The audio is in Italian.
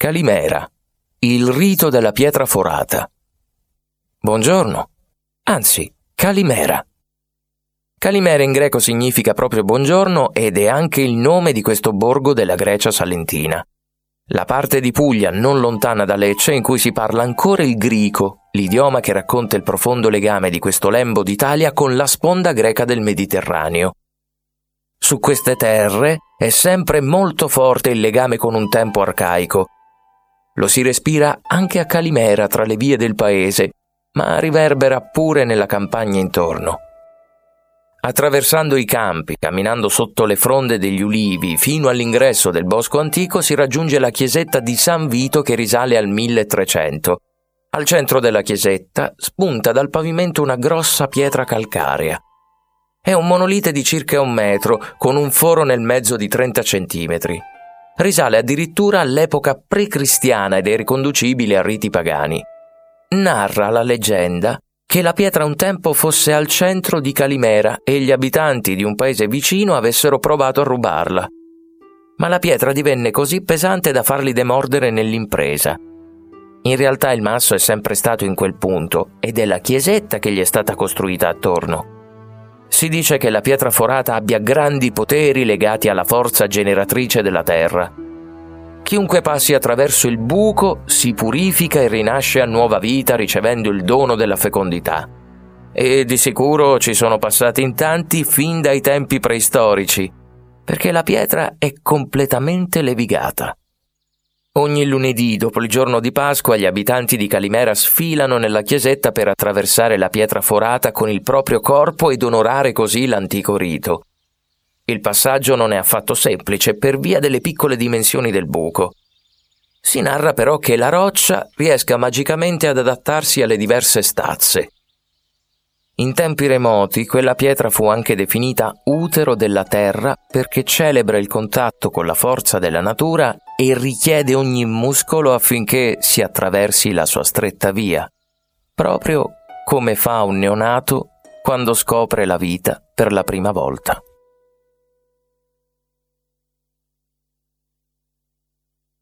Calimera, il rito della pietra forata. Buongiorno, anzi, Calimera. Calimera in greco significa proprio buongiorno ed è anche il nome di questo borgo della Grecia salentina. La parte di Puglia non lontana da Lecce in cui si parla ancora il grico, l'idioma che racconta il profondo legame di questo lembo d'Italia con la sponda greca del Mediterraneo. Su queste terre è sempre molto forte il legame con un tempo arcaico. Lo si respira anche a Calimera tra le vie del paese, ma riverbera pure nella campagna intorno. Attraversando i campi, camminando sotto le fronde degli ulivi fino all'ingresso del bosco antico si raggiunge la chiesetta di San Vito che risale al 1300. Al centro della chiesetta spunta dal pavimento una grossa pietra calcarea. È un monolite di circa un metro, con un foro nel mezzo di 30 centimetri. Risale addirittura all'epoca pre-cristiana ed è riconducibile a riti pagani. Narra la leggenda che la pietra un tempo fosse al centro di Calimera e gli abitanti di un paese vicino avessero provato a rubarla. Ma la pietra divenne così pesante da farli demordere nell'impresa. In realtà il masso è sempre stato in quel punto ed è la chiesetta che gli è stata costruita attorno. Si dice che la pietra forata abbia grandi poteri legati alla forza generatrice della terra Chiunque passi attraverso il buco si purifica e rinasce a nuova vita ricevendo il dono della fecondità. E di sicuro ci sono passati in tanti fin dai tempi preistorici, perché la pietra è completamente levigata. Ogni lunedì, dopo il giorno di Pasqua, gli abitanti di Calimera sfilano nella chiesetta per attraversare la pietra forata con il proprio corpo ed onorare così l'antico rito. Il passaggio non è affatto semplice per via delle piccole dimensioni del buco. Si narra però che la roccia riesca magicamente ad adattarsi alle diverse stazze. In tempi remoti quella pietra fu anche definita utero della terra perché celebra il contatto con la forza della natura e richiede ogni muscolo affinché si attraversi la sua stretta via, proprio come fa un neonato quando scopre la vita per la prima volta.